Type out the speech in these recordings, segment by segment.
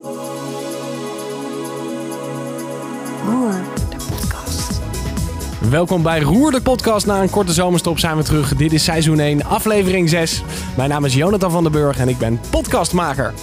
Roer, de podcast. Welkom bij Roer de podcast. Na een korte zomerstop zijn we terug. Dit is seizoen 1, aflevering 6. Mijn naam is Jonathan van den Burg en ik ben podcastmaker.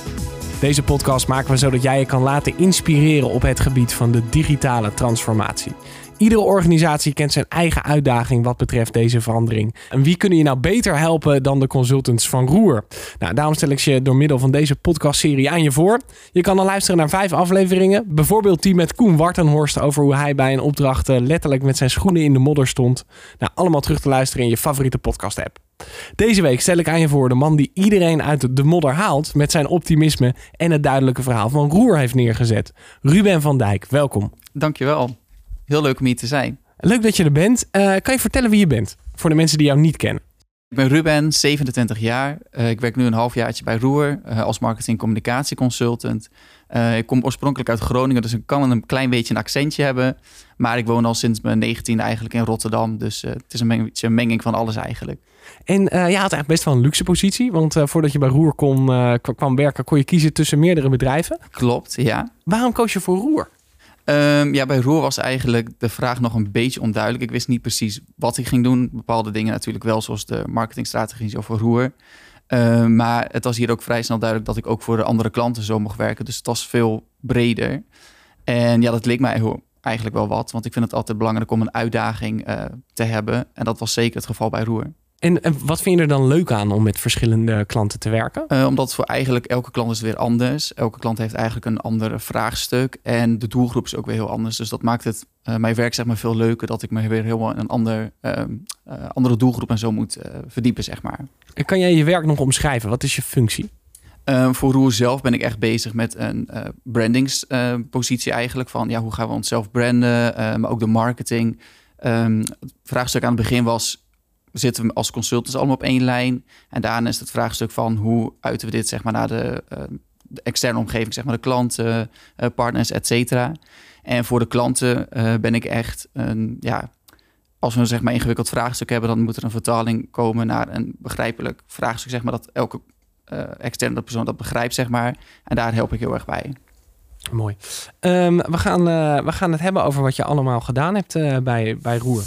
Deze podcast maken we zodat jij je kan laten inspireren op het gebied van de digitale transformatie. Iedere organisatie kent zijn eigen uitdaging wat betreft deze verandering. En wie kunnen je nou beter helpen dan de consultants van Roer? Nou, daarom stel ik je door middel van deze podcastserie aan je voor. Je kan dan luisteren naar vijf afleveringen. Bijvoorbeeld die met Koen Wartenhorst over hoe hij bij een opdracht eh, letterlijk met zijn schoenen in de modder stond. Nou, allemaal terug te luisteren in je favoriete podcast app. Deze week stel ik aan je voor de man die iedereen uit de modder haalt met zijn optimisme en het duidelijke verhaal van Roer heeft neergezet. Ruben van Dijk, welkom. Dankjewel. Heel leuk om hier te zijn. Leuk dat je er bent. Eh, kan je vertellen wie je bent? Voor de mensen die jou niet kennen. Ik ben Ruben, 27 jaar. Uh, ik werk nu een halfjaartje bij Roer uh, als marketing communicatie consultant. ik kom oorspronkelijk uit Groningen, dus ik kan een klein beetje een accentje hebben. Maar ik woon al sinds mijn 19 eigenlijk in Rotterdam. Dus het is een, meng een, menging van alles eigenlijk. En je had eigenlijk best wel een luxe positie. Want voordat je bij Roer kon, kwam werken, kon je kiezen tussen meerdere bedrijven. Klopt, ja. Waarom koos je voor Roer? Um, ja, bij Roer was eigenlijk de vraag nog een beetje onduidelijk. Ik wist niet precies wat ik ging doen. Bepaalde dingen natuurlijk wel, zoals de marketingstrategie voor Roer. Um, maar het was hier ook vrij snel duidelijk dat ik ook voor de andere klanten zo mocht werken. Dus het was veel breder. En ja, dat leek mij eigenlijk wel wat. Want ik vind het altijd belangrijk om een uitdaging uh, te hebben. En dat was zeker het geval bij Roer. En, en, wat vind je er dan leuk aan om met verschillende klanten te werken? Uh, omdat voor eigenlijk elke klant is weer anders. Elke klant heeft eigenlijk een ander vraagstuk. En de doelgroep is ook weer heel anders. Dus dat maakt het uh, mijn werk zeg maar veel leuker. Dat ik me weer helemaal in een ander, uh, andere doelgroep en zo moet verdiepen, zeg maar. En kan jij je werk nog omschrijven? Wat is je functie? Uh, voor Roer zelf ben ik echt bezig met een uh, brandingspositie uh, eigenlijk. Van ja, hoe gaan we onszelf branden, maar ook de marketing. Um, het vraagstuk aan het begin was zitten we als consultants allemaal op één lijn. En daarna is het vraagstuk van hoe uiten we dit zeg maar, naar de, de externe omgeving, zeg maar de klanten, uh, partners, et cetera. En voor de klanten uh, ben ik echt een, ja, als we een zeg maar, ingewikkeld vraagstuk hebben, dan moet er een vertaling komen naar een begrijpelijk vraagstuk, zeg maar, dat elke externe persoon dat begrijpt, zeg maar. En daar help ik heel erg bij. Mooi. Um, we, gaan, we gaan het hebben over wat je allemaal gedaan hebt bij, bij Roer.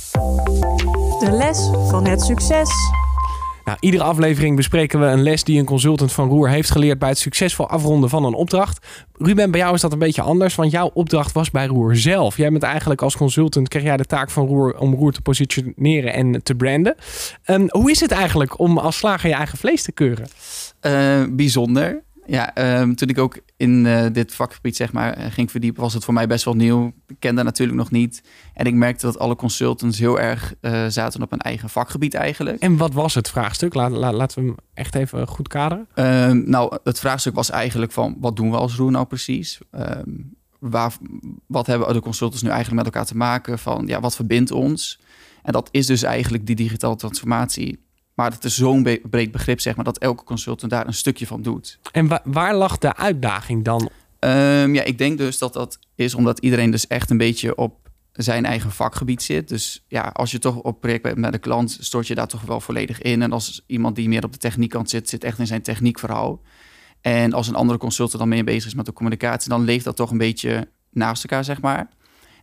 De les van het succes. Nou, iedere aflevering bespreken we een les die een consultant van Roer heeft geleerd bij het succesvol afronden van een opdracht. Ruben, bij jou is dat een beetje anders, want jouw opdracht was bij Roer zelf. Jij bent eigenlijk als consultant, kreeg jij de taak van Roer om Roer te positioneren en te branden. Um, hoe is het eigenlijk om als slager je eigen vlees te keuren? Uh, bijzonder. Ja, um, toen ik ook in uh, dit vakgebied zeg maar, ging verdiepen, was het voor mij best wel nieuw. Ik kende natuurlijk nog niet. En ik merkte dat alle consultants heel erg uh, zaten op een eigen vakgebied eigenlijk. En wat was het vraagstuk? Laat, la, laten we hem echt even goed kaderen. Um, nou, het vraagstuk was eigenlijk van, wat doen we als Roer nou precies? Um, waar, wat hebben de consultants nu eigenlijk met elkaar te maken? Van, ja, wat verbindt ons? En dat is dus eigenlijk die digitale transformatie maar het is zo'n breed begrip, zeg maar, dat elke consultant daar een stukje van doet. En wa waar lag de uitdaging dan? Um, ja, ik denk dus dat dat is omdat iedereen dus echt een beetje op zijn eigen vakgebied zit. Dus ja, als je toch op project bent met een klant, stort je daar toch wel volledig in. En als iemand die meer op de techniekkant zit, zit echt in zijn techniekverhaal. En als een andere consultant dan meer bezig is met de communicatie, dan leeft dat toch een beetje naast elkaar, zeg maar.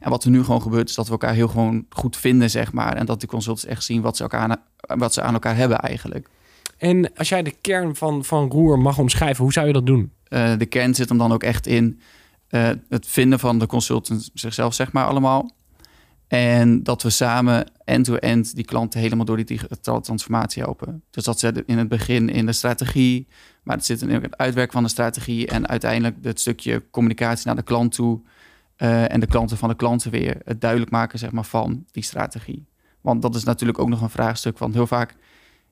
En wat er nu gewoon gebeurt, is dat we elkaar heel gewoon goed vinden, zeg maar. En dat de consultants echt zien wat ze, elkaar aan, wat ze aan elkaar hebben eigenlijk. En als jij de kern van, van Roer mag omschrijven, hoe zou je dat doen? Uh, de kern zit hem dan ook echt in uh, het vinden van de consultant zichzelf, zeg maar, allemaal. En dat we samen end-to-end -end die klanten helemaal door die digitale transformatie helpen. Dus dat zit in het begin in de strategie, maar het zit in het uitwerken van de strategie en uiteindelijk het stukje communicatie naar de klant toe. Uh, en de klanten van de klanten weer het duidelijk maken zeg maar, van die strategie. Want dat is natuurlijk ook nog een vraagstuk. Want heel vaak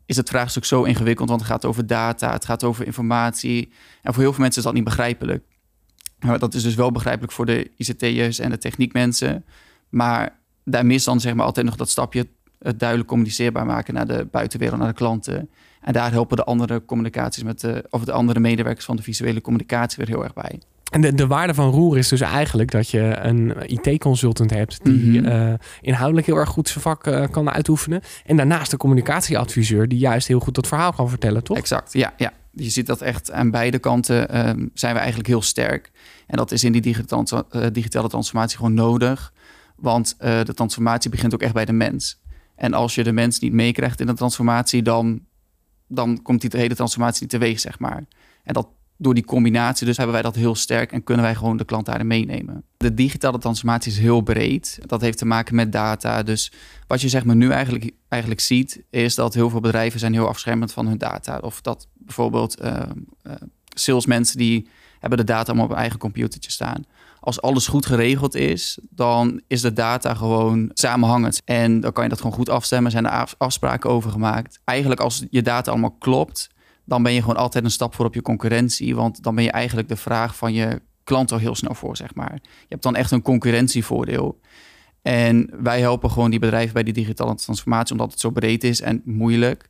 is het vraagstuk zo ingewikkeld, want het gaat over data, het gaat over informatie. En voor heel veel mensen is dat niet begrijpelijk. Maar dat is dus wel begrijpelijk voor de ICT'ers en de techniekmensen. Maar daar mist dan zeg maar altijd nog dat stapje het duidelijk communiceerbaar maken naar de buitenwereld, naar de klanten. En daar helpen de andere communicaties met de, of de andere medewerkers van de visuele communicatie weer heel erg bij. En de, de waarde van Roer is dus eigenlijk dat je een IT-consultant hebt die mm -hmm. uh, inhoudelijk heel erg goed zijn vak uh, kan uitoefenen. En daarnaast een communicatieadviseur die juist heel goed dat verhaal kan vertellen, toch? Exact, ja. ja. je ziet dat echt aan beide kanten ehm, zijn we eigenlijk heel sterk. En dat is in die digitale, uh, digitale transformatie gewoon nodig. Want de transformatie begint ook echt bij de mens. En als je de mens niet meekrijgt in de transformatie, dan, dan komt die hele transformatie niet teweeg, zeg maar. En dat door die combinatie, dus hebben wij dat heel sterk en kunnen wij gewoon de klant daarin meenemen. De digitale transformatie is heel breed. Dat heeft te maken met data. Dus wat je zeg maar nu eigenlijk, eigenlijk ziet, is dat heel veel bedrijven zijn heel afschermend van hun data. Of dat bijvoorbeeld uh, uh, salesmensen die hebben de data allemaal op eigen computertje staan. Als alles goed geregeld is, dan is de data gewoon samenhangend. En dan kan je dat gewoon goed afstemmen. Zijn er afspraken over gemaakt. Eigenlijk als je data allemaal klopt, dan ben je gewoon altijd een stap voor op je concurrentie. Want dan ben je eigenlijk de vraag van je klant al heel snel voor, zeg maar. Je hebt dan echt een concurrentievoordeel. En wij helpen gewoon die bedrijven bij die digitale transformatie, omdat het zo breed is en moeilijk.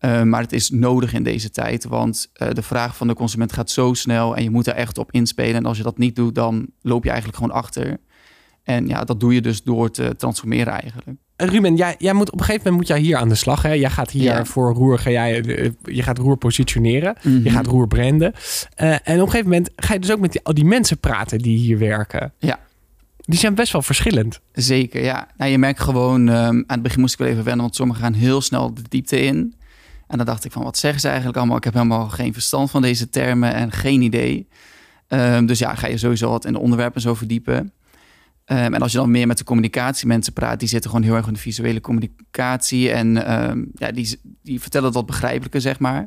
Uh, maar het is nodig in deze tijd, want uh, de vraag van de consument gaat zo snel en je moet er echt op inspelen. En als je dat niet doet, dan loop je eigenlijk gewoon achter. En ja, dat doe je dus door te transformeren eigenlijk. Ruben, jij, jij moet op een gegeven moment moet jij hier aan de slag. Hè? Jij gaat hier ja. voor Roer, ga jij, je gaat Roer positioneren. Mm -hmm. Je gaat Roer branden. Uh, en op een gegeven moment ga je dus ook met die, al die mensen praten die hier werken. Ja. Die zijn best wel verschillend. Zeker, ja. Nou, je merkt gewoon, um, aan het begin moest ik wel even wennen, want sommigen gaan heel snel de diepte in. En dan dacht ik van, wat zeggen ze eigenlijk allemaal? Ik heb helemaal geen verstand van deze termen en geen idee. Um, dus ja, ga je sowieso wat in de onderwerpen zo verdiepen. Um, en als je dan meer met de communicatiemensen praat, die zitten gewoon heel erg in de visuele communicatie. En um, ja, die, die vertellen dat begrijpelijker, zeg maar.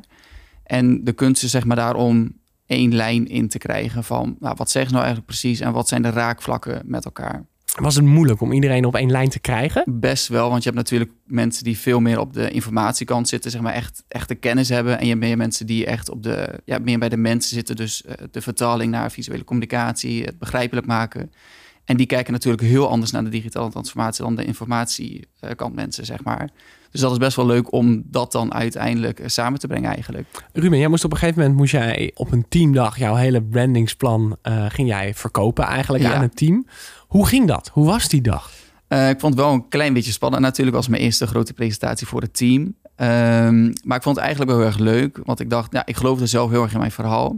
En de kunst is zeg maar daarom één lijn in te krijgen van nou, wat zeggen ze nou eigenlijk precies en wat zijn de raakvlakken met elkaar. Was het moeilijk om iedereen op één lijn te krijgen? Best wel, want je hebt natuurlijk mensen die veel meer op de informatiekant zitten, zeg maar echt, echt de kennis hebben. En je hebt meer mensen die echt op de, ja, meer bij de mensen zitten. Dus uh, de vertaling naar visuele communicatie, het begrijpelijk maken. En die kijken natuurlijk heel anders naar de digitale transformatie dan de informatiekant mensen, zeg maar. Dus dat is best wel leuk om dat dan uiteindelijk samen te brengen eigenlijk. Ruben, jij moest op een gegeven moment moest jij op een teamdag jouw hele brandingsplan uh, ging jij verkopen eigenlijk ja. aan het team. Hoe ging dat? Hoe was die dag? Uh, ik vond het wel een klein beetje spannend. Natuurlijk was mijn eerste grote presentatie voor het team. Um, maar ik vond het eigenlijk wel heel erg leuk. Want ik dacht, nou, ik geloofde zelf heel erg in mijn verhaal.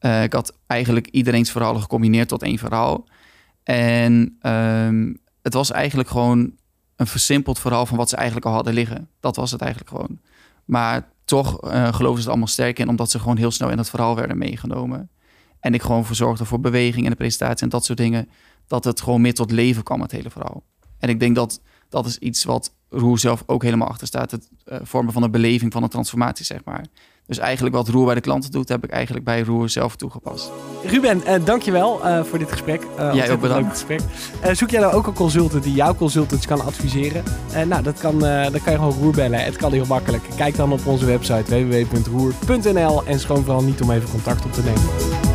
Uh, ik had eigenlijk iedereen's verhalen gecombineerd tot één verhaal. En um, het was eigenlijk gewoon een versimpeld verhaal van wat ze eigenlijk al hadden liggen. Dat was het eigenlijk gewoon. Maar toch uh, geloofden ze het allemaal sterk in, omdat ze gewoon heel snel in het verhaal werden meegenomen. En ik gewoon verzorgde voor beweging en de presentatie en dat soort dingen. Dat het gewoon meer tot leven kwam, het hele verhaal. En ik denk dat dat is iets wat Roer zelf ook helemaal achter staat. Het uh, vormen van een beleving van een transformatie, zeg maar. Dus eigenlijk wat Roer bij de klanten doet, heb ik eigenlijk bij Roer zelf toegepast. Ruben, uh, dankjewel uh, voor dit gesprek. Uh, jij ook bedankt. Gesprek. zoek jij nou ook een consultant die jouw consultants kan adviseren? nou, dat kan, dan kan je gewoon Roer bellen. Het kan heel makkelijk. Kijk dan op onze website www.roer.nl en schroom vooral niet om even contact op te nemen.